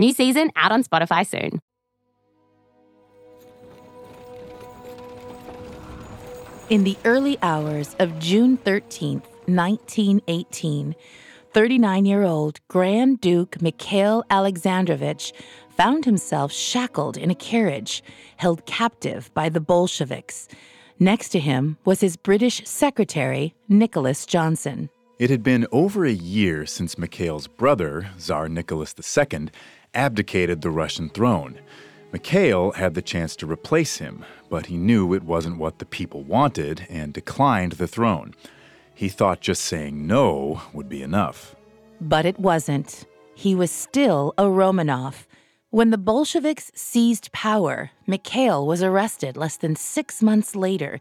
New season out on Spotify soon. In the early hours of June 13th, 1918, 39 year old Grand Duke Mikhail Alexandrovich found himself shackled in a carriage, held captive by the Bolsheviks. Next to him was his British secretary, Nicholas Johnson. It had been over a year since Mikhail's brother, Tsar Nicholas II, abdicated the Russian throne. Mikhail had the chance to replace him, but he knew it wasn't what the people wanted and declined the throne. He thought just saying no would be enough. But it wasn't. He was still a Romanov. When the Bolsheviks seized power, Mikhail was arrested less than six months later.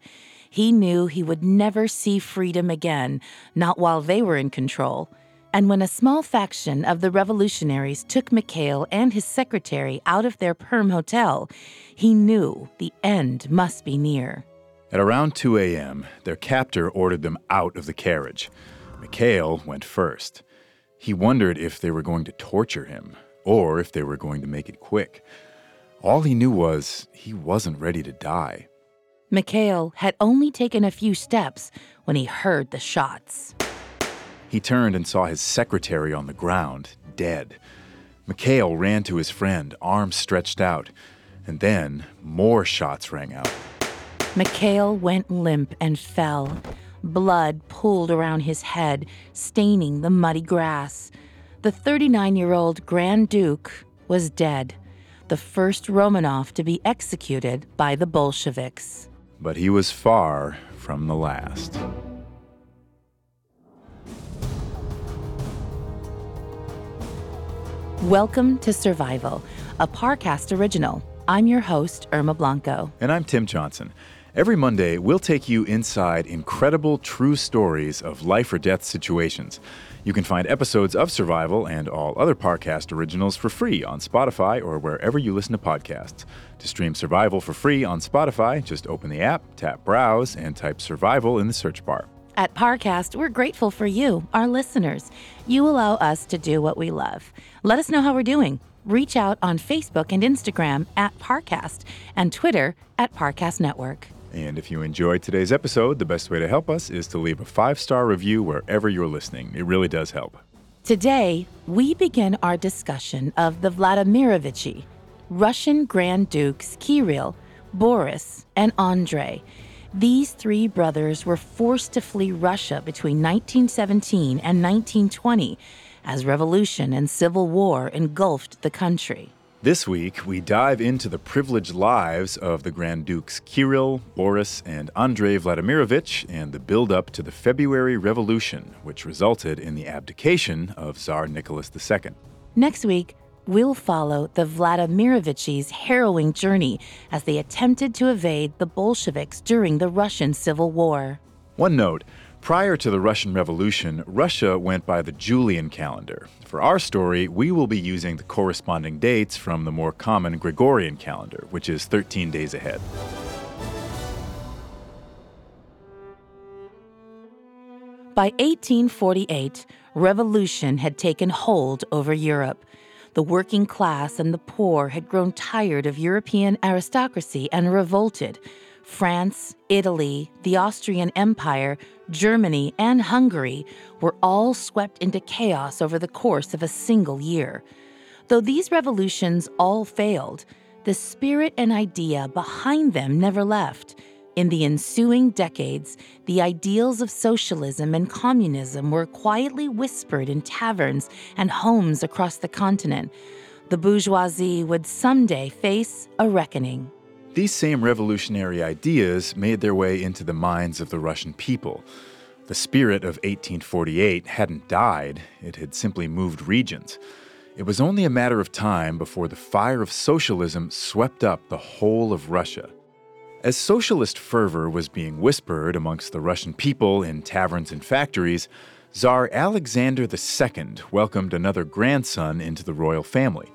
He knew he would never see freedom again, not while they were in control. And when a small faction of the revolutionaries took Mikhail and his secretary out of their Perm hotel, he knew the end must be near. At around 2 a.m., their captor ordered them out of the carriage. Mikhail went first. He wondered if they were going to torture him or if they were going to make it quick. All he knew was he wasn't ready to die. Mikhail had only taken a few steps when he heard the shots. He turned and saw his secretary on the ground, dead. Mikhail ran to his friend, arms stretched out, and then more shots rang out. Mikhail went limp and fell. Blood pooled around his head, staining the muddy grass. The 39 year old Grand Duke was dead, the first Romanov to be executed by the Bolsheviks. But he was far from the last. Welcome to Survival, a Parcast original. I'm your host, Irma Blanco. And I'm Tim Johnson. Every Monday, we'll take you inside incredible true stories of life or death situations. You can find episodes of Survival and all other Parcast originals for free on Spotify or wherever you listen to podcasts. To stream Survival for free on Spotify, just open the app, tap Browse, and type Survival in the search bar. At Parcast, we're grateful for you, our listeners. You allow us to do what we love. Let us know how we're doing. Reach out on Facebook and Instagram at Parcast and Twitter at Parcast Network. And if you enjoyed today's episode, the best way to help us is to leave a five star review wherever you're listening. It really does help. Today, we begin our discussion of the Vladimirovichi, Russian Grand Dukes Kirill, Boris, and Andrei these three brothers were forced to flee Russia between 1917 and 1920 as revolution and civil war engulfed the country. This week, we dive into the privileged lives of the Grand Dukes Kirill, Boris, and Andrei Vladimirovich and the build-up to the February Revolution, which resulted in the abdication of Tsar Nicholas II. Next week, we'll follow the Vladimirovich's harrowing journey as they attempted to evade the Bolsheviks during the Russian Civil War. One note prior to the Russian Revolution, Russia went by the Julian calendar. For our story, we will be using the corresponding dates from the more common Gregorian calendar, which is 13 days ahead. By 1848, revolution had taken hold over Europe. The working class and the poor had grown tired of European aristocracy and revolted. France, Italy, the Austrian Empire, Germany, and Hungary were all swept into chaos over the course of a single year. Though these revolutions all failed, the spirit and idea behind them never left. In the ensuing decades, the ideals of socialism and communism were quietly whispered in taverns and homes across the continent. The bourgeoisie would someday face a reckoning. These same revolutionary ideas made their way into the minds of the Russian people. The spirit of 1848 hadn't died, it had simply moved regions. It was only a matter of time before the fire of socialism swept up the whole of Russia. As socialist fervor was being whispered amongst the Russian people in taverns and factories, Tsar Alexander II welcomed another grandson into the royal family.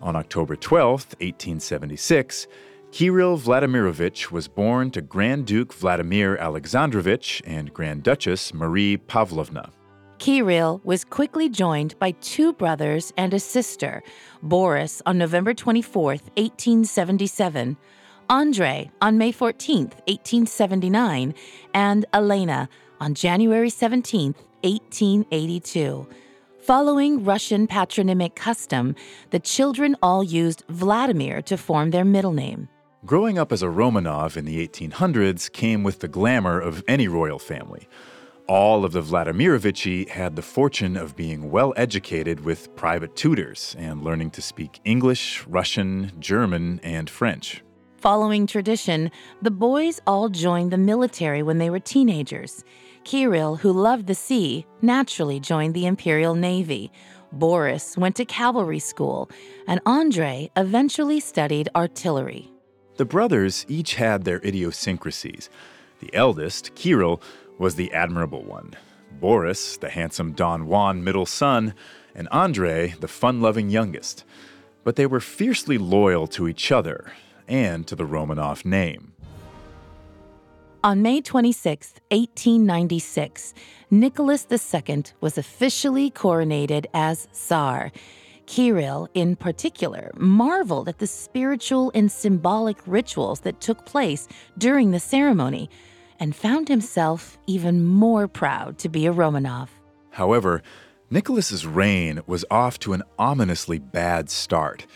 On October 12, 1876, Kirill Vladimirovich was born to Grand Duke Vladimir Alexandrovich and Grand Duchess Marie Pavlovna. Kirill was quickly joined by two brothers and a sister, Boris on November 24, 1877, Andrei on May 14, 1879, and Elena on January 17, 1882. Following Russian patronymic custom, the children all used Vladimir to form their middle name. Growing up as a Romanov in the 1800s came with the glamour of any royal family. All of the Vladimirovichi had the fortune of being well educated with private tutors and learning to speak English, Russian, German, and French. Following tradition, the boys all joined the military when they were teenagers. Kirill, who loved the sea, naturally joined the Imperial Navy. Boris went to cavalry school, and Andrei eventually studied artillery. The brothers each had their idiosyncrasies. The eldest, Kirill, was the admirable one, Boris, the handsome Don Juan middle son, and Andrei, the fun loving youngest. But they were fiercely loyal to each other and to the Romanov name. On May 26, 1896, Nicholas II was officially coronated as Tsar. Kirill, in particular, marveled at the spiritual and symbolic rituals that took place during the ceremony and found himself even more proud to be a Romanov. However, Nicholas's reign was off to an ominously bad start.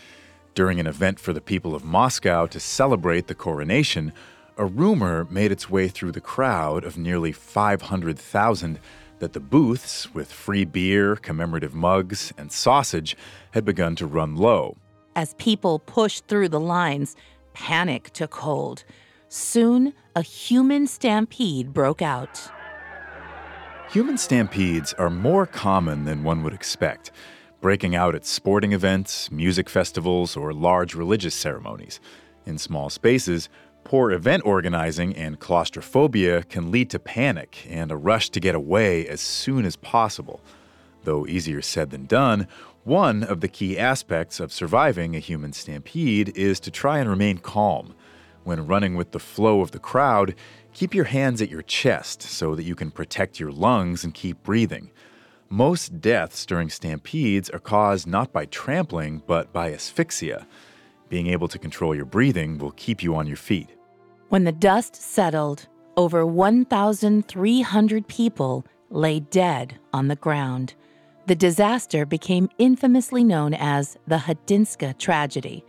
During an event for the people of Moscow to celebrate the coronation, a rumor made its way through the crowd of nearly 500,000 that the booths with free beer, commemorative mugs, and sausage had begun to run low. As people pushed through the lines, panic took hold. Soon, a human stampede broke out. Human stampedes are more common than one would expect, breaking out at sporting events, music festivals, or large religious ceremonies. In small spaces, Poor event organizing and claustrophobia can lead to panic and a rush to get away as soon as possible. Though easier said than done, one of the key aspects of surviving a human stampede is to try and remain calm. When running with the flow of the crowd, keep your hands at your chest so that you can protect your lungs and keep breathing. Most deaths during stampedes are caused not by trampling, but by asphyxia. Being able to control your breathing will keep you on your feet. When the dust settled, over 1,300 people lay dead on the ground. The disaster became infamously known as the Hadinska tragedy.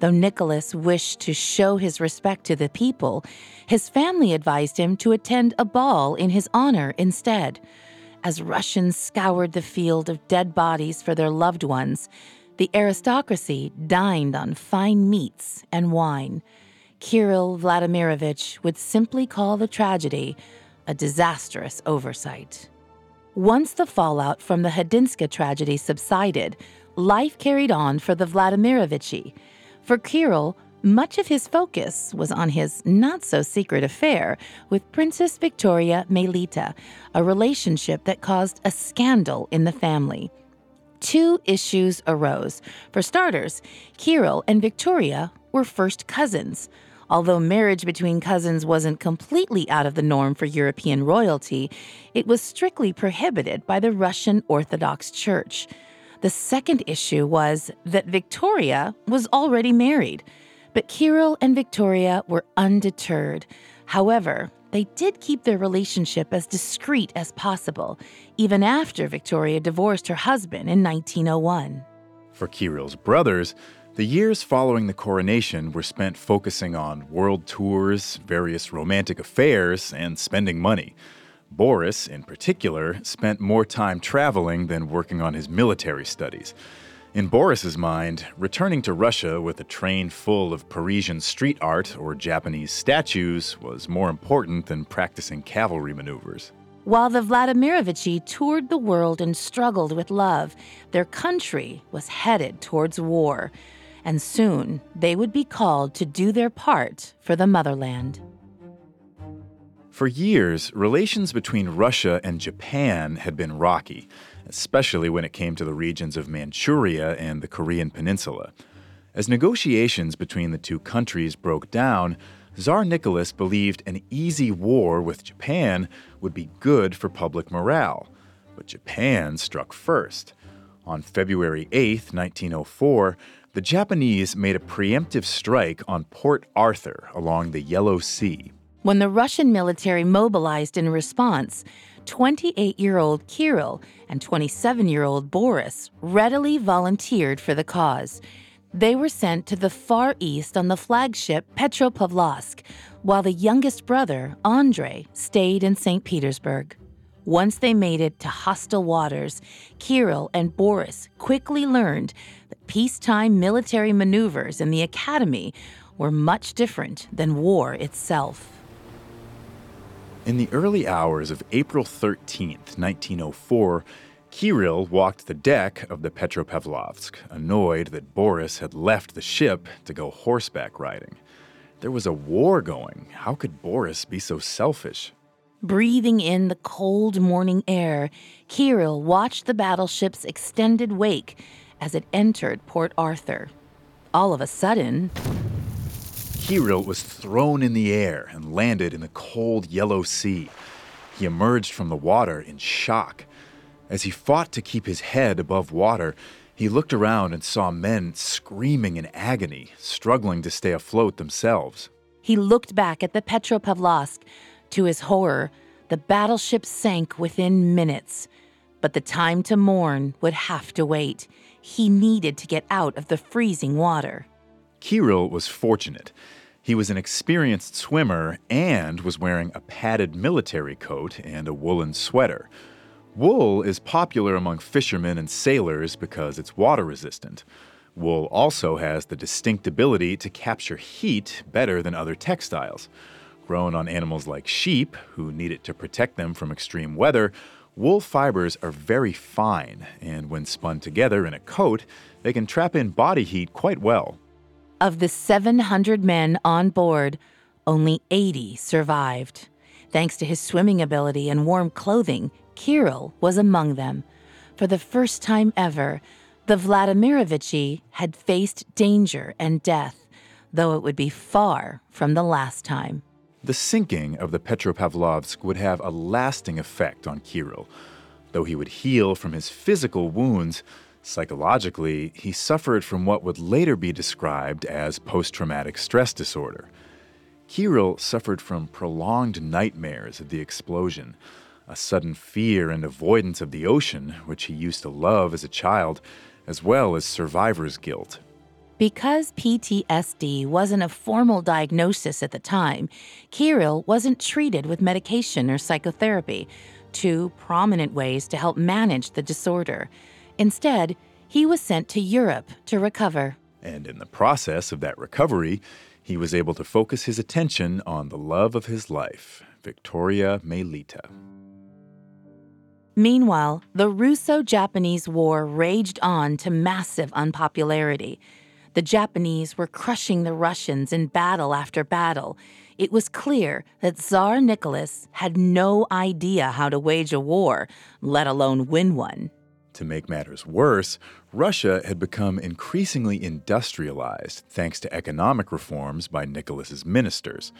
Though Nicholas wished to show his respect to the people, his family advised him to attend a ball in his honor instead. As Russians scoured the field of dead bodies for their loved ones, the aristocracy dined on fine meats and wine. Kirill Vladimirovich would simply call the tragedy a disastrous oversight. Once the fallout from the Hadinska tragedy subsided, life carried on for the Vladimirovichi. For Kirill, much of his focus was on his not so secret affair with Princess Victoria Melita, a relationship that caused a scandal in the family two issues arose. For starters, Kirill and Victoria were first cousins. Although marriage between cousins wasn't completely out of the norm for European royalty, it was strictly prohibited by the Russian Orthodox Church. The second issue was that Victoria was already married, but Kirill and Victoria were undeterred. However, they did keep their relationship as discreet as possible, even after Victoria divorced her husband in 1901. For Kirill's brothers, The years following the coronation were spent focusing on world tours, various romantic affairs, and spending money. Boris, in particular, spent more time traveling than working on his military studies. In Boris's mind, returning to Russia with a train full of Parisian street art or Japanese statues was more important than practicing cavalry maneuvers. While the Vladimirovichi toured the world and struggled with love, their country was headed towards war, and soon they would be called to do their part for the motherland. For years, relations between Russia and Japan had been rocky, especially when it came to the regions of Manchuria and the Korean Peninsula. As negotiations between the two countries broke down, Tsar Nicholas believed an easy war with Japan would be good for public morale. But Japan struck first. On February 8, 1904, the Japanese made a preemptive strike on Port Arthur along the Yellow Sea. When the Russian military mobilized in response, 28 year old Kirill and 27 year old Boris readily volunteered for the cause. They were sent to the Far East on the flagship Petropavlovsk, while the youngest brother, Andrei, stayed in St. Petersburg. Once they made it to hostile waters, Kirill and Boris quickly learned that peacetime military maneuvers in the academy were much different than war itself. In the early hours of April 13th, 1904, Kirill walked the deck of the Petropavlovsk, annoyed that Boris had left the ship to go horseback riding. There was a war going. How could Boris be so selfish? Breathing in the cold morning air, Kirill watched the battleship's extended wake as it entered Port Arthur. All of a sudden, Kirill was thrown in the air and landed in the cold yellow sea. He emerged from the water in shock. As he fought to keep his head above water, he looked around and saw men screaming in agony, struggling to stay afloat themselves. He looked back at the Petropavlovsk. To his horror, the battleship sank within minutes. But the time to mourn would have to wait. He needed to get out of the freezing water. Kirill was fortunate. He was an experienced swimmer and was wearing a padded military coat and a woolen sweater. Wool is popular among fishermen and sailors because it's water resistant. Wool also has the distinct ability to capture heat better than other textiles. Grown on animals like sheep, who need it to protect them from extreme weather, wool fibers are very fine, and when spun together in a coat, they can trap in body heat quite well. Of the 700 men on board, only 80 survived. Thanks to his swimming ability and warm clothing, Kirill was among them. For the first time ever, the Vladimirovichi had faced danger and death, though it would be far from the last time. The sinking of the Petropavlovsk would have a lasting effect on Kirill. Though he would heal from his physical wounds, Psychologically, he suffered from what would later be described as post traumatic stress disorder. Kirill suffered from prolonged nightmares of the explosion, a sudden fear and avoidance of the ocean, which he used to love as a child, as well as survivor's guilt. Because PTSD wasn't a formal diagnosis at the time, Kirill wasn't treated with medication or psychotherapy, two prominent ways to help manage the disorder. Instead, he was sent to Europe to recover. And in the process of that recovery, he was able to focus his attention on the love of his life, Victoria Melita. Meanwhile, the Russo Japanese War raged on to massive unpopularity. The Japanese were crushing the Russians in battle after battle. It was clear that Tsar Nicholas had no idea how to wage a war, let alone win one. To make matters worse, Russia had become increasingly industrialized thanks to economic reforms by Nicholas's ministers.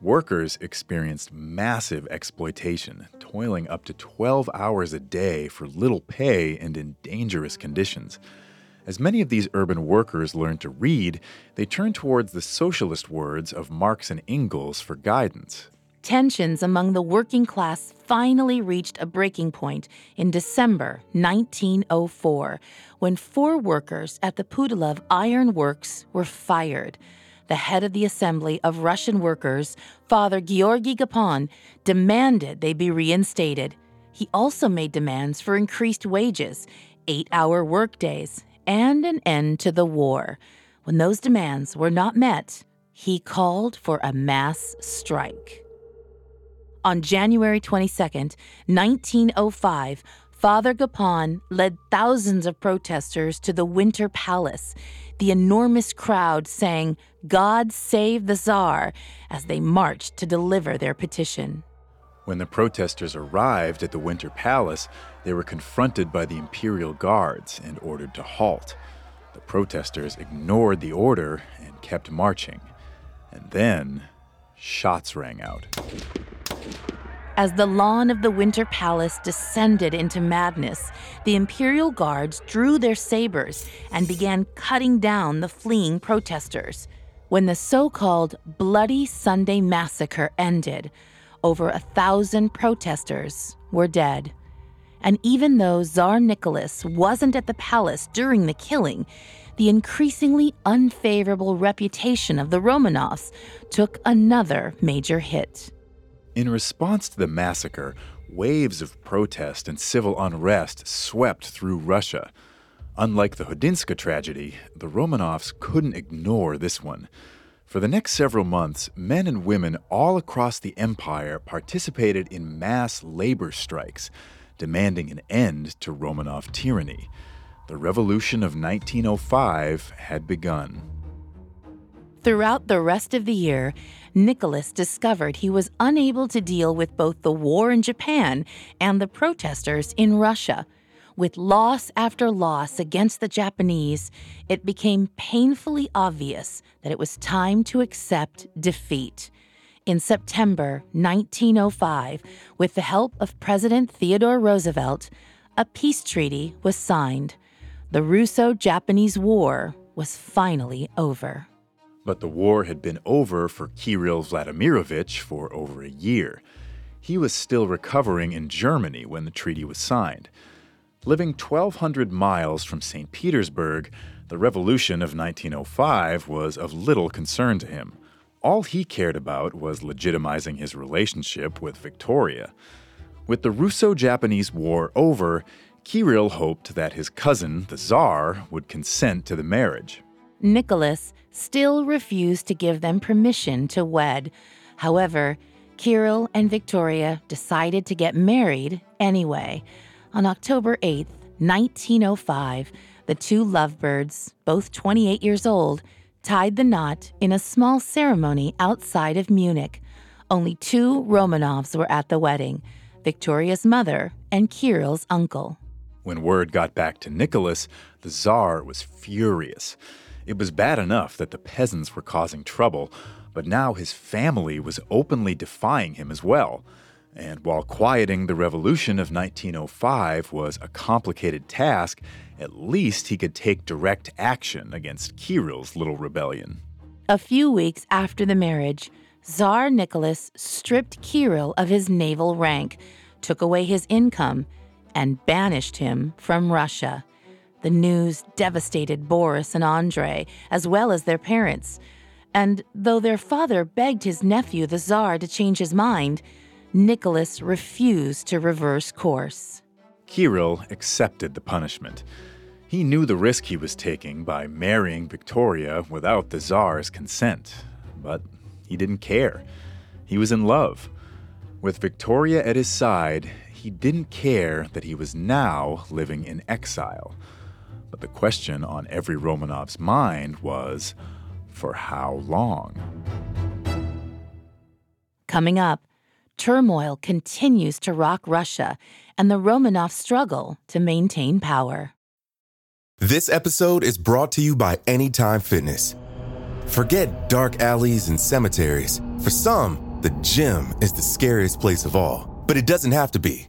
Workers experienced massive exploitation, toiling up to 12 hours a day for little pay and in dangerous conditions. As many of these urban workers learned to read, they turned towards the socialist words of Marx and Engels for guidance. Tensions among the working class finally reached a breaking point in December 1904 when four workers at the Putilov Iron Works were fired. The head of the Assembly of Russian Workers, Father Georgy Gapon, demanded they be reinstated. He also made demands for increased wages, eight hour workdays, and an end to the war. When those demands were not met, he called for a mass strike. On January 22, 1905, Father Gapon led thousands of protesters to the Winter Palace. The enormous crowd sang, God Save the Tsar, as they marched to deliver their petition. When the protesters arrived at the Winter Palace, they were confronted by the Imperial Guards and ordered to halt. The protesters ignored the order and kept marching. And then, shots rang out. As the lawn of the Winter Palace descended into madness, the Imperial Guards drew their sabers and began cutting down the fleeing protesters. When the so called Bloody Sunday Massacre ended, over a thousand protesters were dead. And even though Tsar Nicholas wasn't at the palace during the killing, the increasingly unfavorable reputation of the Romanovs took another major hit. In response to the massacre, waves of protest and civil unrest swept through Russia. Unlike the Hudinska tragedy, the Romanovs couldn't ignore this one. For the next several months, men and women all across the empire participated in mass labor strikes, demanding an end to Romanov tyranny. The revolution of 1905 had begun. Throughout the rest of the year, Nicholas discovered he was unable to deal with both the war in Japan and the protesters in Russia. With loss after loss against the Japanese, it became painfully obvious that it was time to accept defeat. In September 1905, with the help of President Theodore Roosevelt, a peace treaty was signed. The Russo Japanese War was finally over. But the war had been over for Kirill Vladimirovich for over a year. He was still recovering in Germany when the treaty was signed. Living 1,200 miles from St. Petersburg, the revolution of 1905 was of little concern to him. All he cared about was legitimizing his relationship with Victoria. With the Russo Japanese War over, Kirill hoped that his cousin, the Tsar, would consent to the marriage. Nicholas still refused to give them permission to wed. However, Kirill and Victoria decided to get married anyway. On October 8, 1905, the two lovebirds, both 28 years old, tied the knot in a small ceremony outside of Munich. Only two Romanovs were at the wedding Victoria's mother and Kirill's uncle. When word got back to Nicholas, the Tsar was furious. It was bad enough that the peasants were causing trouble, but now his family was openly defying him as well. And while quieting the revolution of 1905 was a complicated task, at least he could take direct action against Kirill's little rebellion. A few weeks after the marriage, Tsar Nicholas stripped Kirill of his naval rank, took away his income, and banished him from Russia. The news devastated Boris and Andrei, as well as their parents. And though their father begged his nephew, the Tsar, to change his mind, Nicholas refused to reverse course. Kirill accepted the punishment. He knew the risk he was taking by marrying Victoria without the Tsar's consent, but he didn't care. He was in love. With Victoria at his side, he didn't care that he was now living in exile. But the question on every Romanov's mind was for how long? Coming up, turmoil continues to rock Russia and the Romanov struggle to maintain power. This episode is brought to you by Anytime Fitness. Forget dark alleys and cemeteries. For some, the gym is the scariest place of all, but it doesn't have to be.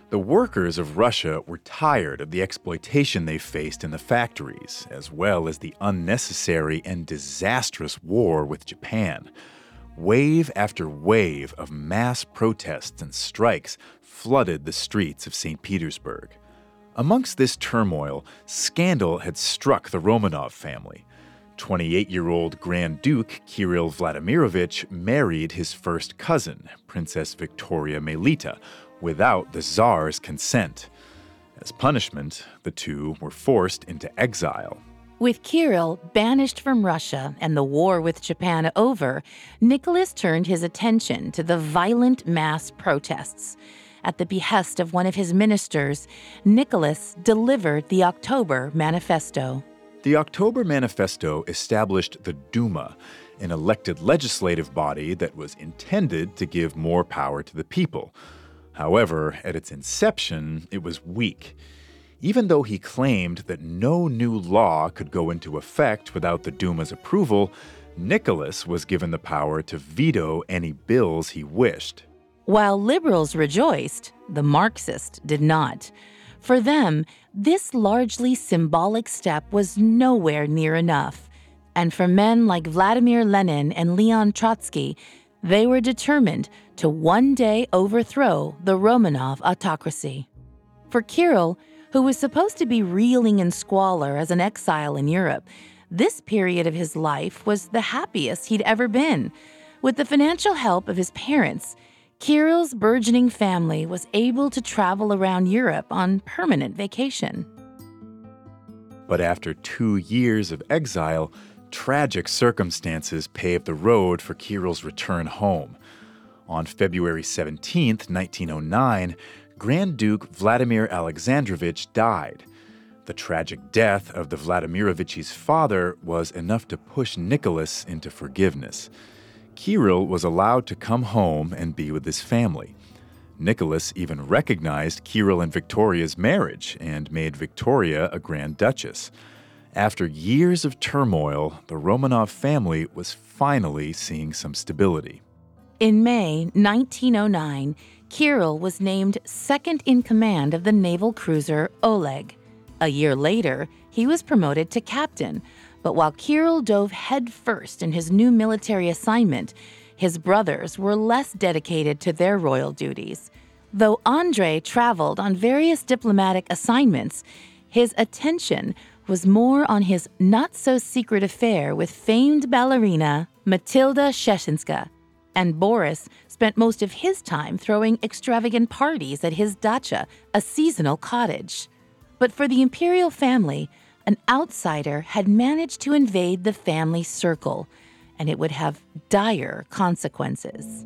the workers of Russia were tired of the exploitation they faced in the factories, as well as the unnecessary and disastrous war with Japan. Wave after wave of mass protests and strikes flooded the streets of St. Petersburg. Amongst this turmoil, scandal had struck the Romanov family. 28 year old Grand Duke Kirill Vladimirovich married his first cousin, Princess Victoria Melita, without the Tsar's consent. As punishment, the two were forced into exile. With Kirill banished from Russia and the war with Japan over, Nicholas turned his attention to the violent mass protests. At the behest of one of his ministers, Nicholas delivered the October Manifesto. The October Manifesto established the Duma, an elected legislative body that was intended to give more power to the people. However, at its inception, it was weak. Even though he claimed that no new law could go into effect without the Duma's approval, Nicholas was given the power to veto any bills he wished. While liberals rejoiced, the Marxists did not. For them, this largely symbolic step was nowhere near enough. And for men like Vladimir Lenin and Leon Trotsky, they were determined to one day overthrow the Romanov autocracy. For Kirill, who was supposed to be reeling in squalor as an exile in Europe, this period of his life was the happiest he'd ever been. With the financial help of his parents, Kirill's burgeoning family was able to travel around Europe on permanent vacation. But after two years of exile, tragic circumstances paved the road for Kirill's return home. On February 17, 1909, Grand Duke Vladimir Alexandrovich died. The tragic death of the Vladimirovich's father was enough to push Nicholas into forgiveness. Kirill was allowed to come home and be with his family. Nicholas even recognized Kirill and Victoria's marriage and made Victoria a Grand Duchess. After years of turmoil, the Romanov family was finally seeing some stability. In May 1909, Kirill was named second in command of the naval cruiser Oleg. A year later, he was promoted to captain, but while Kirill dove headfirst in his new military assignment, his brothers were less dedicated to their royal duties. Though Andrei traveled on various diplomatic assignments, his attention was more on his not so secret affair with famed ballerina Matilda Kshestinska. And Boris spent most of his time throwing extravagant parties at his dacha, a seasonal cottage. But for the imperial family, an outsider had managed to invade the family circle, and it would have dire consequences.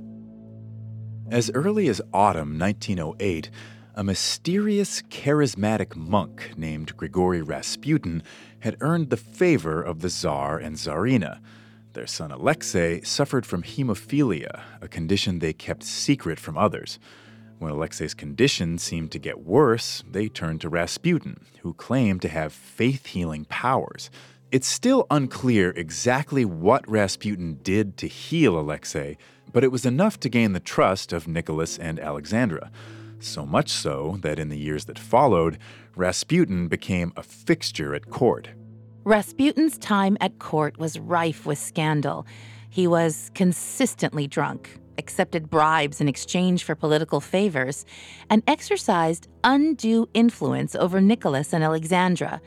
As early as autumn 1908, a mysterious, charismatic monk named Grigory Rasputin had earned the favor of the Tsar and Tsarina. Their son Alexei suffered from hemophilia, a condition they kept secret from others. When Alexei's condition seemed to get worse, they turned to Rasputin, who claimed to have faith healing powers. It's still unclear exactly what Rasputin did to heal Alexei, but it was enough to gain the trust of Nicholas and Alexandra. So much so that in the years that followed, Rasputin became a fixture at court. Rasputin's time at court was rife with scandal. He was consistently drunk, accepted bribes in exchange for political favors, and exercised undue influence over Nicholas and Alexandra.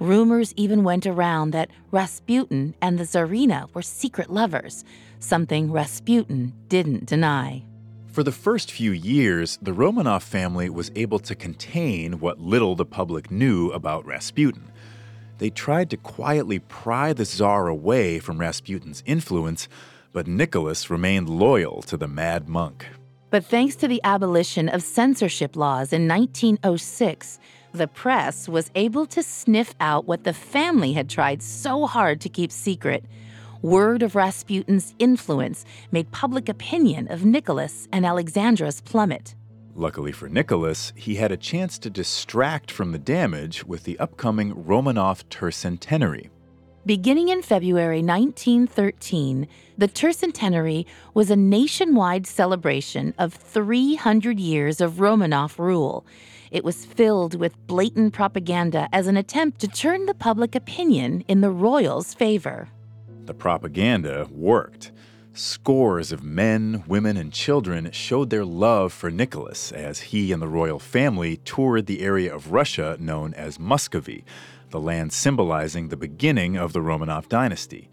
Rumors even went around that Rasputin and the Tsarina were secret lovers, something Rasputin didn't deny. For the first few years, the Romanov family was able to contain what little the public knew about Rasputin. They tried to quietly pry the Tsar away from Rasputin's influence but Nicholas remained loyal to the mad monk. But thanks to the abolition of censorship laws in 1906, The press was able to sniff out what the family had tried so hard to keep secret. Word of Rasputin's influence made public opinion of Nicholas and Alexandra's plummet. Luckily for Nicholas, he had a chance to distract from the damage with the upcoming Romanov tercentenary. Beginning in February 1913, the tercentenary was a nationwide celebration of 300 years of Romanov rule. It was filled with blatant propaganda as an attempt to turn the public opinion in the royals' favor. The propaganda worked. Scores of men, women, and children showed their love for Nicholas as he and the royal family toured the area of Russia known as Muscovy, the land symbolizing the beginning of the Romanov dynasty.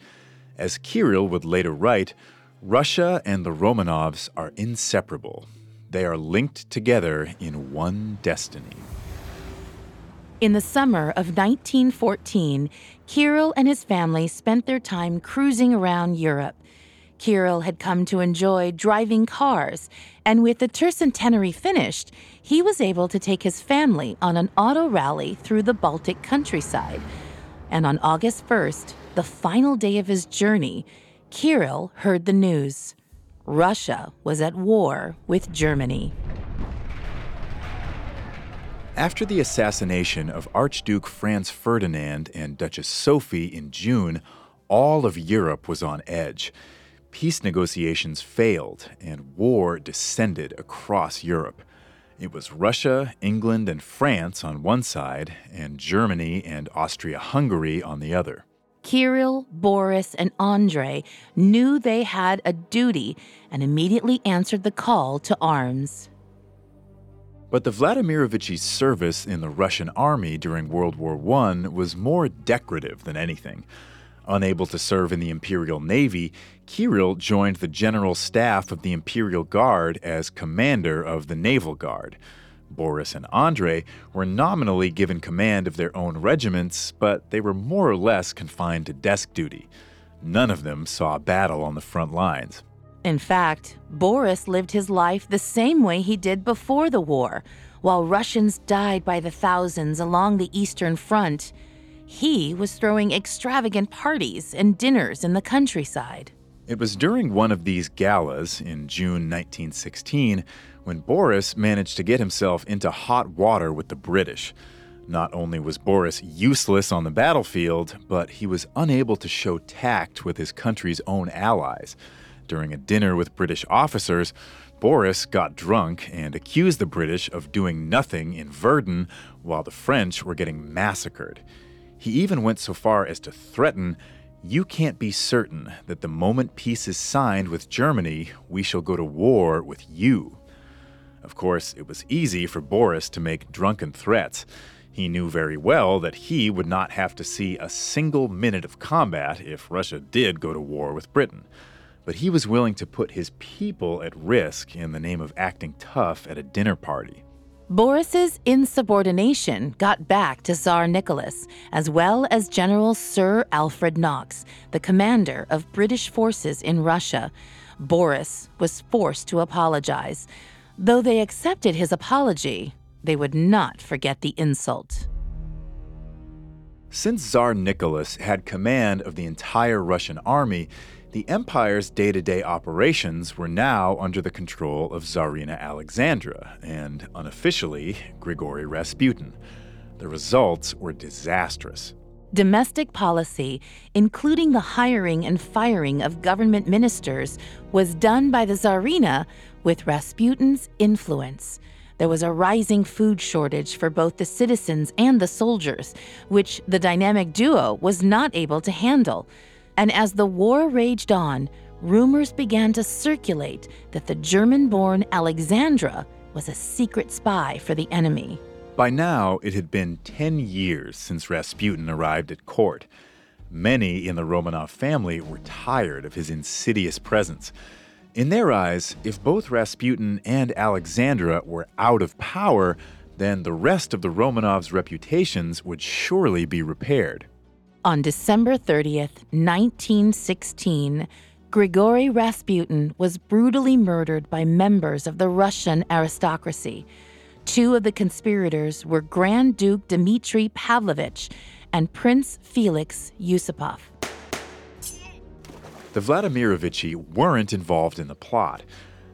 As Kirill would later write, Russia and the Romanovs are inseparable. They are linked together in one destiny. In the summer of 1914, Kirill and his family spent their time cruising around Europe. Kirill had come to enjoy driving cars, and with the tercentenary finished, he was able to take his family on an auto rally through the Baltic countryside. And on August 1st, the final day of his journey, Kirill heard the news. Russia was at war with Germany. After the assassination of Archduke Franz Ferdinand and Duchess Sophie in June, all of Europe was on edge peace negotiations failed and war descended across Europe. It was Russia, England, and France on one side, and Germany and Austria Hungary on the other. Kirill, Boris, and Andrei knew they had a duty and immediately answered the call to arms. But the Vladimirovich's service in the Russian army during World War I was more decorative than anything. Unable to serve in the Imperial Navy, Kirill joined the General Staff of the Imperial Guard as commander of the Naval Guard. Boris and Andrei were nominally given command of their own regiments, but they were more or less confined to desk duty. None of them saw battle on the front lines. In fact, Boris lived his life the same way he did before the war. While Russians died by the thousands along the Eastern Front, he was throwing extravagant parties and dinners in the countryside. It was during one of these galas in June 1916 when Boris managed to get himself into hot water with the British. Not only was Boris useless on the battlefield, but he was unable to show tact with his country's own allies. During a dinner with British officers, Boris got drunk and accused the British of doing nothing in Verdun while the French were getting massacred. He even went so far as to threaten you can't be certain that the moment peace is signed with Germany, we shall go to war with you. Of course, it was easy for Boris to make drunken threats. He knew very well that he would not have to see a single minute of combat if Russia did go to war with Britain. But he was willing to put his people at risk in the name of acting tough at a dinner party. Boris's insubordination got back to Tsar Nicholas, as well as General Sir Alfred Knox, the commander of British forces in Russia. Boris was forced to apologize. Though they accepted his apology, they would not forget the insult. Since Tsar Nicholas had command of the entire Russian army, the empire's day to day operations were now under the control of Tsarina Alexandra and, unofficially, Grigory Rasputin. The results were disastrous. Domestic policy, including the hiring and firing of government ministers, was done by the Tsarina with Rasputin's influence. There was a rising food shortage for both the citizens and the soldiers, which the dynamic duo was not able to handle. And as the war raged on, rumors began to circulate that the German born Alexandra was a secret spy for the enemy. By now, it had been 10 years since Rasputin arrived at court. Many in the Romanov family were tired of his insidious presence. In their eyes, if both Rasputin and Alexandra were out of power, then the rest of the Romanovs' reputations would surely be repaired. On December 30th, 1916, Grigory Rasputin was brutally murdered by members of the Russian aristocracy. Two of the conspirators were Grand Duke Dmitry Pavlovich and Prince Felix Yusupov. The Vladimirovichi weren't involved in the plot.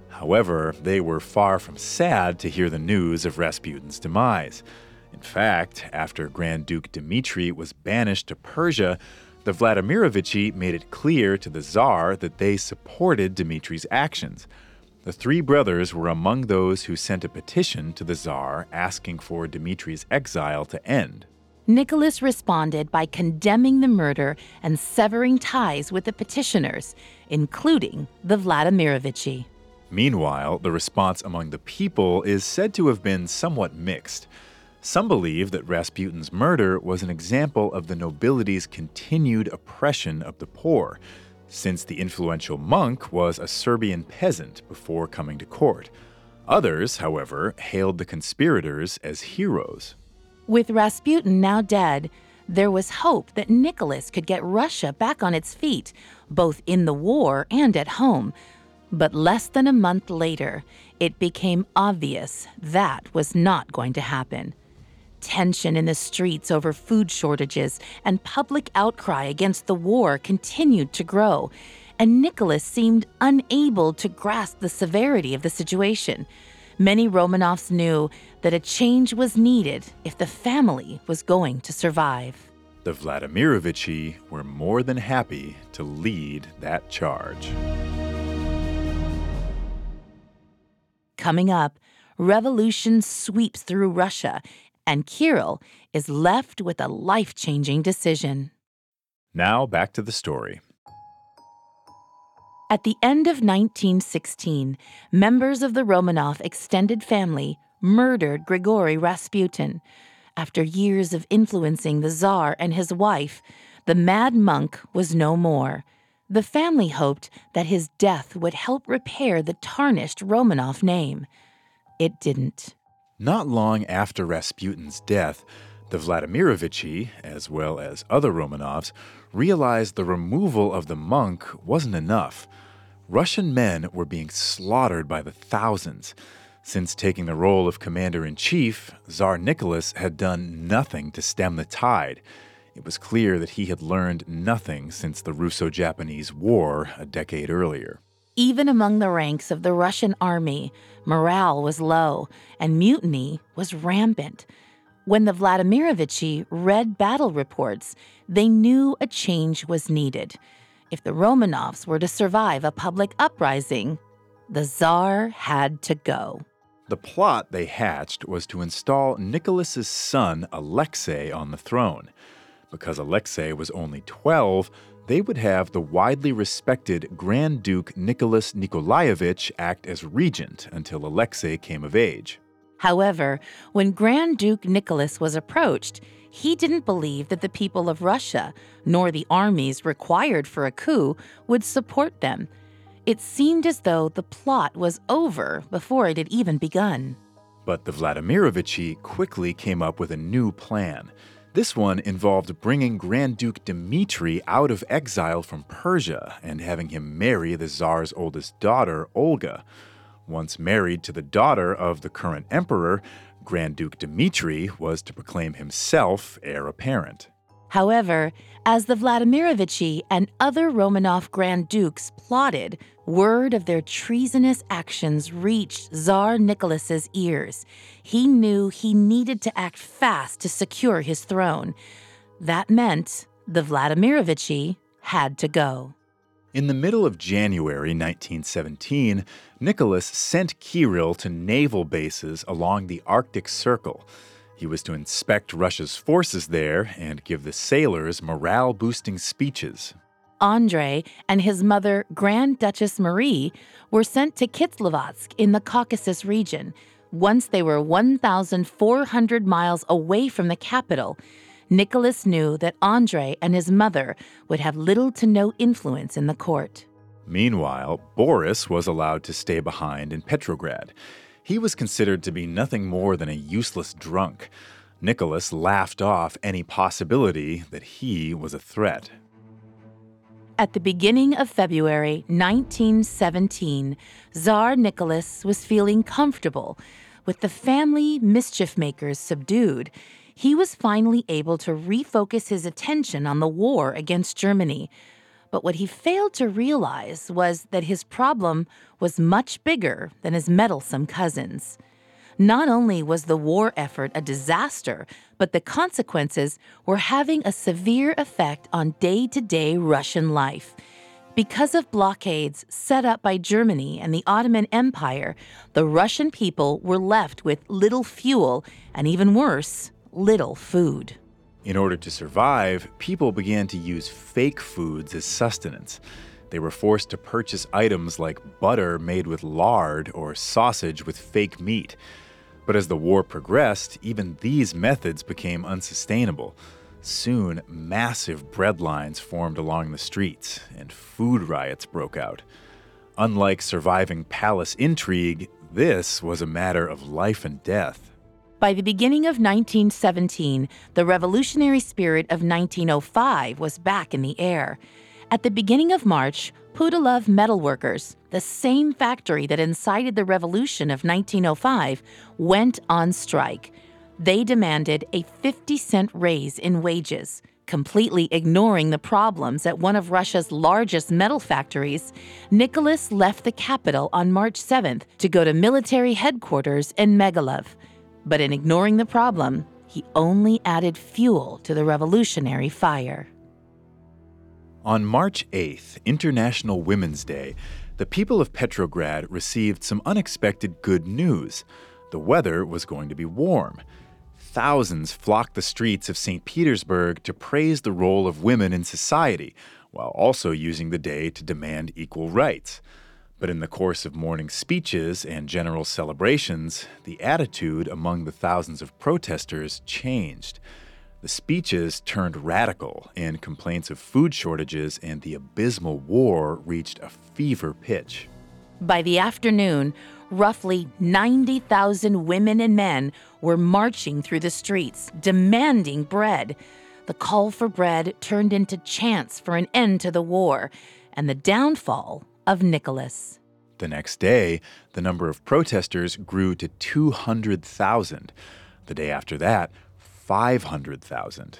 However, they were far from sad to hear the news of Rasputin's demise. In fact, after Grand Duke Dmitri was banished to Persia, the Vladimirovichi made it clear to the Tsar that they supported Dmitri's actions. The three brothers were among those who sent a petition to the Tsar asking for Dmitri's exile to end. Nicholas responded by condemning the murder and severing ties with the petitioners, including the Vladimirovichi. Meanwhile, the response among the people is said to have been somewhat mixed. Some believe that Rasputin's murder was an example of the nobility's continued oppression of the poor, since the influential monk was a Siberian peasant before coming to court. Others, however, hailed the conspirators as heroes. With Rasputin now dead, there was hope that Nicholas could get Russia back on its feet, both in the war and at home. But less than a month later, it became obvious that was not going to happen. Tension in the streets over food shortages and public outcry against the war continued to grow, and Nicholas seemed unable to grasp the severity of the situation. Many Romanovs knew that a change was needed if the family was going to survive. The Vladimirovichi were more than happy to lead that charge. Coming up, revolution sweeps through Russia and Kirill is left with a life changing decision. Now back to the story. At the end of 1916, members of the Romanov extended family murdered Grigory Rasputin. After years of influencing the Tsar and his wife, the mad monk was no more. The family hoped that his death would help repair the tarnished Romanov name. It didn't. Not long after Rasputin's death, the Vladimirovichi, as well as other Romanovs, realized the removal of the monk wasn't enough. Russian men were being slaughtered by the thousands. Since taking the role of commander in chief, Tsar Nicholas had done nothing to stem the tide. It was clear that he had learned nothing since the Russo Japanese War a decade earlier. Even among the ranks of the Russian army, morale was low and mutiny was rampant. When the Vladimirovichi read battle reports, they knew a change was needed. If the Romanovs were to survive a public uprising, the Tsar had to go. The plot they hatched was to install Nicholas's son Alexei on the throne. Because Alexei was only 12, they would have the widely respected Grand Duke Nicholas Nikolaevich act as regent until Alexei came of age. However, when Grand Duke Nicholas was approached, he didn't believe that the people of Russia, nor the armies required for a coup, would support them. It seemed as though the plot was over before it had even begun. But the Vladimirovichi quickly came up with a new plan. This one involved bringing Grand Duke Dmitri out of exile from Persia and having him marry the Tsar's oldest daughter, Olga. Once married to the daughter of the current emperor, Grand Duke Dmitri was to proclaim himself heir apparent. However, as the Vladimirovichi and other Romanov Grand Dukes plotted, word of their treasonous actions reached Tsar Nicholas's ears. He knew he needed to act fast to secure his throne. That meant the Vladimirovichi had to go. In the middle of January 1917, Nicholas sent Kirill to naval bases along the Arctic Circle. He was to inspect Russia's forces there and give the sailors morale boosting speeches. Andrei and his mother, Grand Duchess Marie, were sent to Kislovodsk in the Caucasus region. Once they were 1,400 miles away from the capital, Nicholas knew that Andrei and his mother would have little to no influence in the court. Meanwhile, Boris was allowed to stay behind in Petrograd. He was considered to be nothing more than a useless drunk. Nicholas laughed off any possibility that he was a threat. At the beginning of February 1917, Tsar Nicholas was feeling comfortable, with the family mischief makers subdued, he was finally able to refocus his attention on the war against Germany. But what he failed to realize was that his problem was much bigger than his meddlesome cousins. Not only was the war effort a disaster, but the consequences were having a severe effect on day to day Russian life. Because of blockades set up by Germany and the Ottoman Empire, the Russian people were left with little fuel and, even worse, little food. In order to survive, people began to use fake foods as sustenance. They were forced to purchase items like butter made with lard or sausage with fake meat. But as the war progressed, even these methods became unsustainable. Soon, massive bread lines formed along the streets, and food riots broke out. Unlike surviving palace intrigue, this was a matter of life and death. By the beginning of 1917, the revolutionary spirit of 1905 was back in the air. At the beginning of March, Putilov Metalworkers, the same factory that incited the revolution of 1905, went on strike. They demanded a 50 cent raise in wages. Completely ignoring the problems at one of Russia's largest metal factories, Nicholas left the capital on March 7th to go to military headquarters in Mogilev. But in ignoring the problem, he only added fuel to the revolutionary fire. On March 8th, International Women's Day, the people of Petrograd received some unexpected good news. The weather was going to be warm. Thousands flocked the streets of St. Petersburg to praise the role of women in society, while also using the day to demand equal rights. But in the course of morning speeches and general celebrations, the attitude among the thousands of protesters changed. The speeches turned radical, and complaints of food shortages and the abysmal war reached a fever pitch. By the afternoon, roughly 90,000 women and men were marching through the streets, demanding bread. The call for bread turned into chants for an end to the war and the downfall of Nicholas. The next day, the number of protesters grew to 200,000. The day after that, 500,000.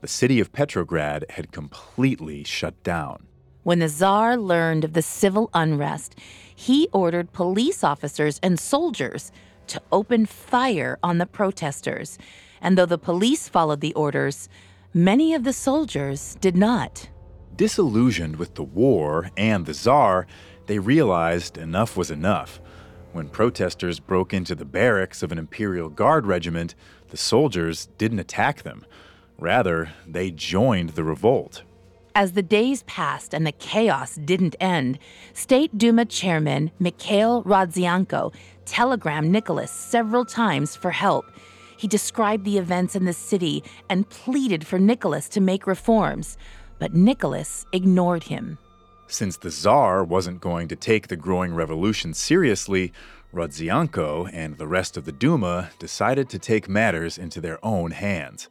The city of Petrograd had completely shut down. When the Tsar learned of the civil unrest, he ordered police officers and soldiers to open fire on the protesters. And though the police followed the orders, many of the soldiers did not. Disillusioned with the war and the Tsar, they realized enough was enough. When protesters broke into the barracks of an Imperial Guard regiment, the soldiers didn't attack them. Rather, they joined the revolt. As the days passed and the chaos didn't end, State Duma Chairman Mikhail Rodzianko telegrammed Nicholas several times for help. He described the events in the city and pleaded for Nicholas to make reforms, but Nicholas ignored him. Since the Tsar wasn't going to take the growing revolution seriously, Rodzianko and the rest of the Duma decided to take matters into their own hands.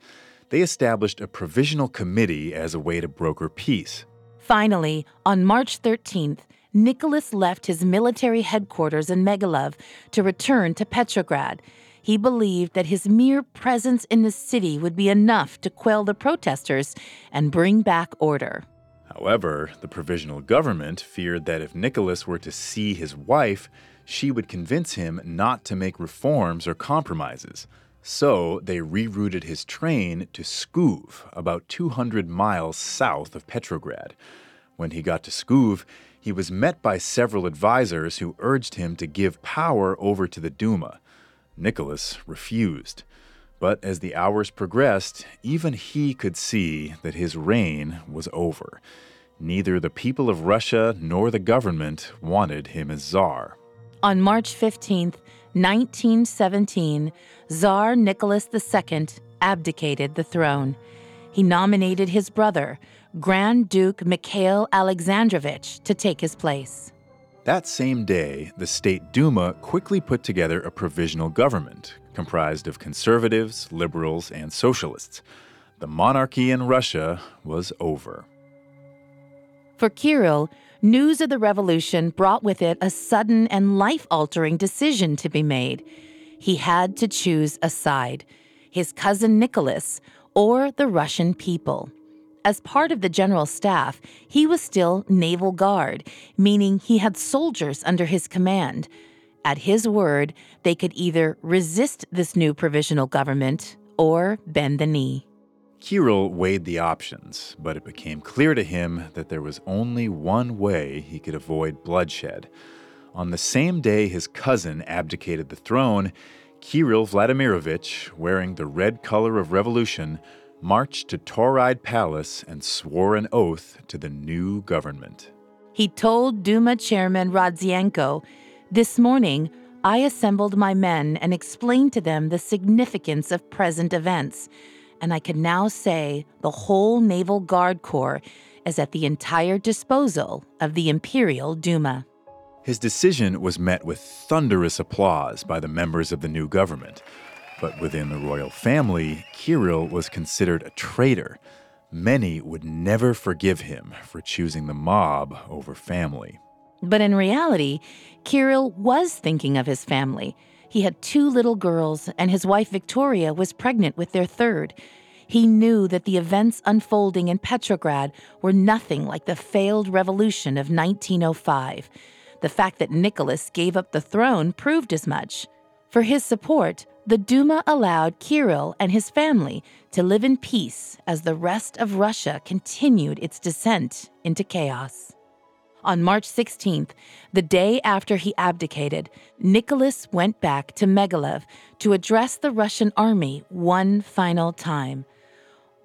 They established a provisional committee as a way to broker peace. Finally, on March 13th, Nicholas left his military headquarters in Mogilev to return to Petrograd. He believed that his mere presence in the city would be enough to quell the protesters and bring back order. However, the provisional government feared that if Nicholas were to see his wife, she would convince him not to make reforms or compromises. So they rerouted his train to Pskov, about 200 miles south of Petrograd. When he got to Pskov, he was met by several advisors who urged him to give power over to the Duma. Nicholas refused. But as the hours progressed, even he could see that his reign was over. Neither the people of Russia nor the government wanted him as czar. On March 15, 1917, Tsar Nicholas II abdicated the throne. He nominated his brother, Grand Duke Mikhail Alexandrovich, to take his place. That same day, the State Duma quickly put together a provisional government comprised of conservatives, liberals, and socialists. The monarchy in Russia was over. For Kirill, news of the revolution brought with it a sudden and life altering decision to be made. He had to choose a side his cousin Nicholas or the Russian people. As part of the general staff, he was still naval guard, meaning he had soldiers under his command. At his word, they could either resist this new provisional government or bend the knee. Kirill weighed the options, but it became clear to him that there was only one way he could avoid bloodshed. On the same day his cousin abdicated the throne, Kirill Vladimirovich, wearing the red color of revolution, marched to Tauride Palace and swore an oath to the new government. He told Duma chairman Rodzianko, This morning, I assembled my men and explained to them the significance of present events, and I can now say the whole Naval Guard Corps is at the entire disposal of the Imperial Duma. His decision was met with thunderous applause by the members of the new government. But within the royal family, Kirill was considered a traitor. Many would never forgive him for choosing the mob over family. But in reality, Kirill was thinking of his family. He had two little girls, and his wife Victoria was pregnant with their third. He knew that the events unfolding in Petrograd were nothing like the failed revolution of 1905. The fact that Nicholas gave up the throne proved as much. For his support, the Duma allowed Kirill and his family to live in peace as the rest of Russia continued its descent into chaos. On March 16th, the day after he abdicated, Nicholas went back to Mogilev to address the Russian army one final time.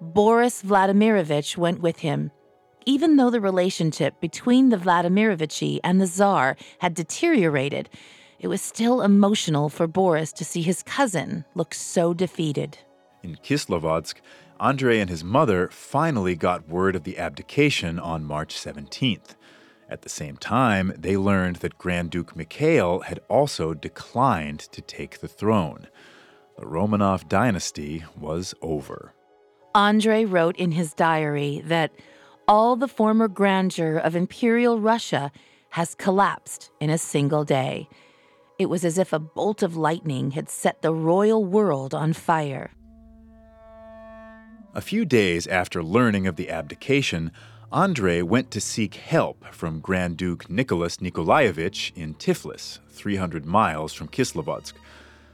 Boris Vladimirovich went with him, even though the relationship between the Vladimirovichi and the Tsar had deteriorated, it was still emotional for Boris to see his cousin look so defeated. In Kislovodsk, Andrei and his mother finally got word of the abdication on March 17th. At the same time, they learned that Grand Duke Mikhail had also declined to take the throne. The Romanov dynasty was over. Andrei wrote in his diary that all the former grandeur of imperial Russia has collapsed in a single day. It was as if a bolt of lightning had set the royal world on fire. A few days after learning of the abdication, Andrei went to seek help from Grand Duke Nicholas Nikolaevich in Tiflis, 300 miles from Kislovodsk.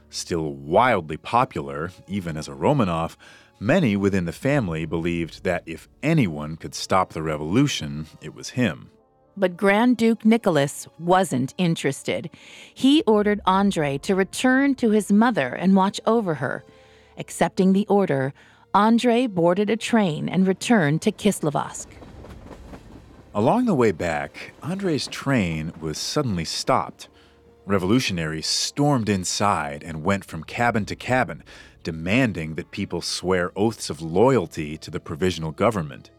Still wildly popular, even as a Romanov, Many within the family believed that if anyone could stop the revolution, it was him. But Grand Duke Nicholas wasn't interested. He ordered Andrei to return to his mother and watch over her. Accepting the order, Andrei boarded a train and returned to Kislovodsk. Along the way back, Andrei's train was suddenly stopped. Revolutionaries stormed inside and went from cabin to cabin, demanding that people swear oaths of loyalty to the provisional government.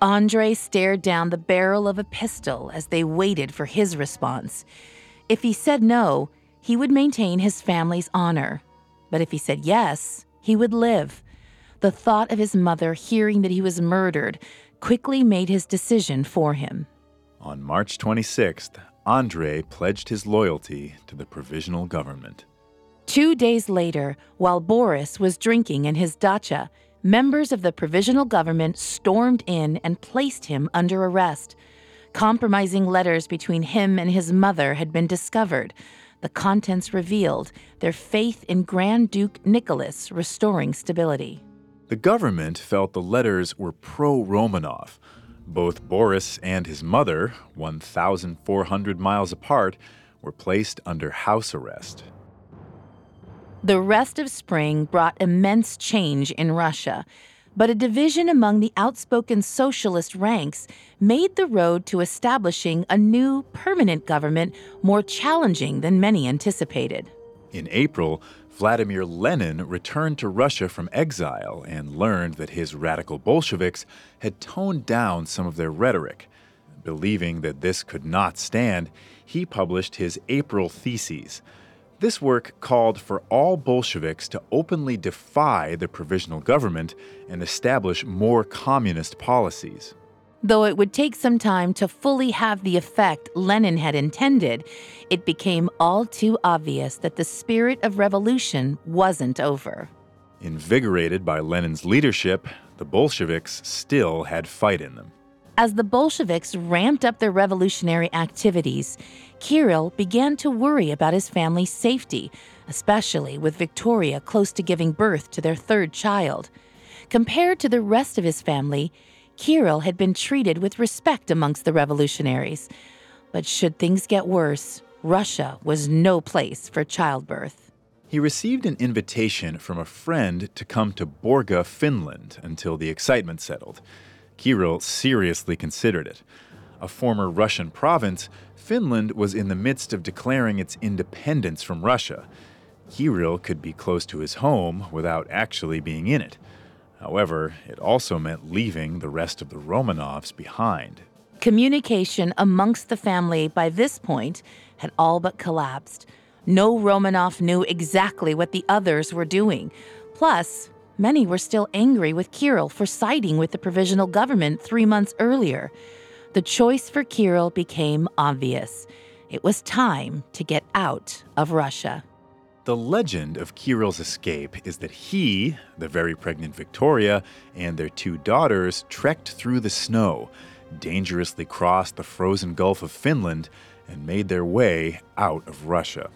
Andre stared down the barrel of a pistol as they waited for his response. If he said no, he would maintain his family's honor. But if he said yes, he would live. The thought of his mother hearing that he was murdered quickly made his decision for him. On March 26th, Andrei pledged his loyalty to the provisional government. Two days later, while Boris was drinking in his dacha, members of the provisional government stormed in and placed him under arrest. Compromising letters between him and his mother had been discovered. The contents revealed their faith in Grand Duke Nicholas restoring stability. The government felt the letters were pro Romanov. Both Boris and his mother, 1,400 miles apart, were placed under house arrest. The rest of spring brought immense change in Russia, but a division among the outspoken socialist ranks made the road to establishing a new permanent government more challenging than many anticipated. In April, Vladimir Lenin returned to Russia from exile and learned that his radical Bolsheviks had toned down some of their rhetoric. Believing that this could not stand, he published his April Theses this work called for all Bolsheviks to openly defy the provisional government and establish more communist policies. Though it would take some time to fully have the effect Lenin had intended, it became all too obvious that the spirit of revolution wasn't over. Invigorated by Lenin's leadership, the Bolsheviks still had fight in them. As the Bolsheviks ramped up their revolutionary activities, Kirill began to worry about his family's safety, especially with Victoria close to giving birth to their third child. Compared to the rest of his family, Kirill had been treated with respect amongst the revolutionaries. But should things get worse, Russia was no place for childbirth. He received an invitation from a friend to come to Borga, Finland, until the excitement settled. Kirill seriously considered it. A former Russian province, Finland was in the midst of declaring its independence from Russia. Kirill could be close to his home without actually being in it. However, it also meant leaving the rest of the Romanovs behind. Communication amongst the family by this point had all but collapsed. No Romanov knew exactly what the others were doing. Plus, many were still angry with Kirill for siding with the provisional government three months earlier. The choice for Kirill became obvious. It was time to get out of Russia. The legend of Kirill's escape is that he, the very pregnant Victoria, and their two daughters trekked through the snow, dangerously crossed the frozen Gulf of Finland, and made their way out of Russia.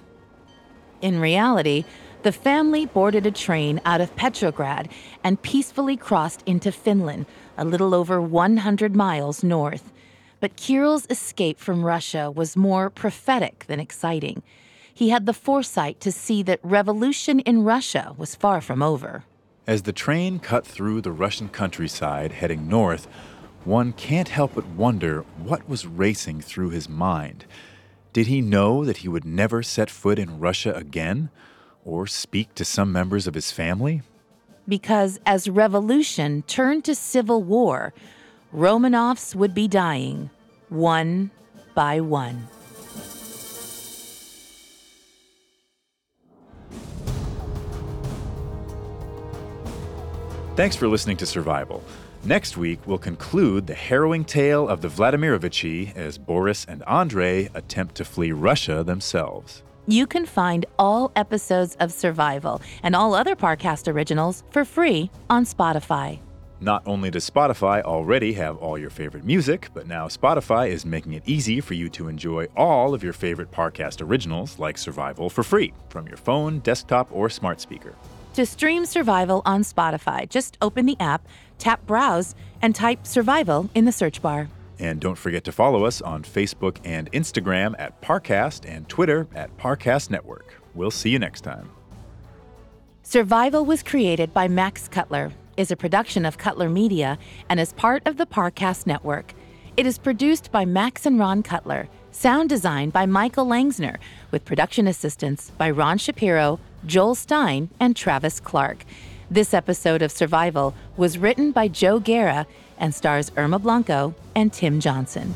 In reality, the family boarded a train out of Petrograd and peacefully crossed into Finland, a little over 100 miles north. But Kirill's escape from Russia was more prophetic than exciting he had the foresight to see that revolution in Russia was far from over. As the train cut through the Russian countryside heading north, one can't help but wonder what was racing through his mind. Did he know that he would never set foot in Russia again? Or speak to some members of his family? Because as revolution turned to civil war, Romanovs would be dying, one by one. Thanks for listening to Survival. Next week, we'll conclude the harrowing tale of the Vladimirovichi as Boris and Andrei attempt to flee Russia themselves. You can find all episodes of Survival and all other Parcast originals for free on Spotify. Not only does Spotify already have all your favorite music, but now Spotify is making it easy for you to enjoy all of your favorite Parcast originals like Survival for free from your phone, desktop, or smart speaker. To stream Survival on Spotify, just open the app, tap Browse, and type Survival in the search bar. And don't forget to follow us on Facebook and Instagram at Parcast and Twitter at Parcast Network. We'll see you next time. Survival was created by Max Cutler, is a production of Cutler Media, and is part of the Parcast Network. It is produced by Max and Ron Cutler, sound design by Michael Langsner, with production assistance by Ron Shapiro, Joel Stein, and Travis Clark. This episode of Survival was written by Joe Guerra and stars Irma Blanco and Tim Johnson.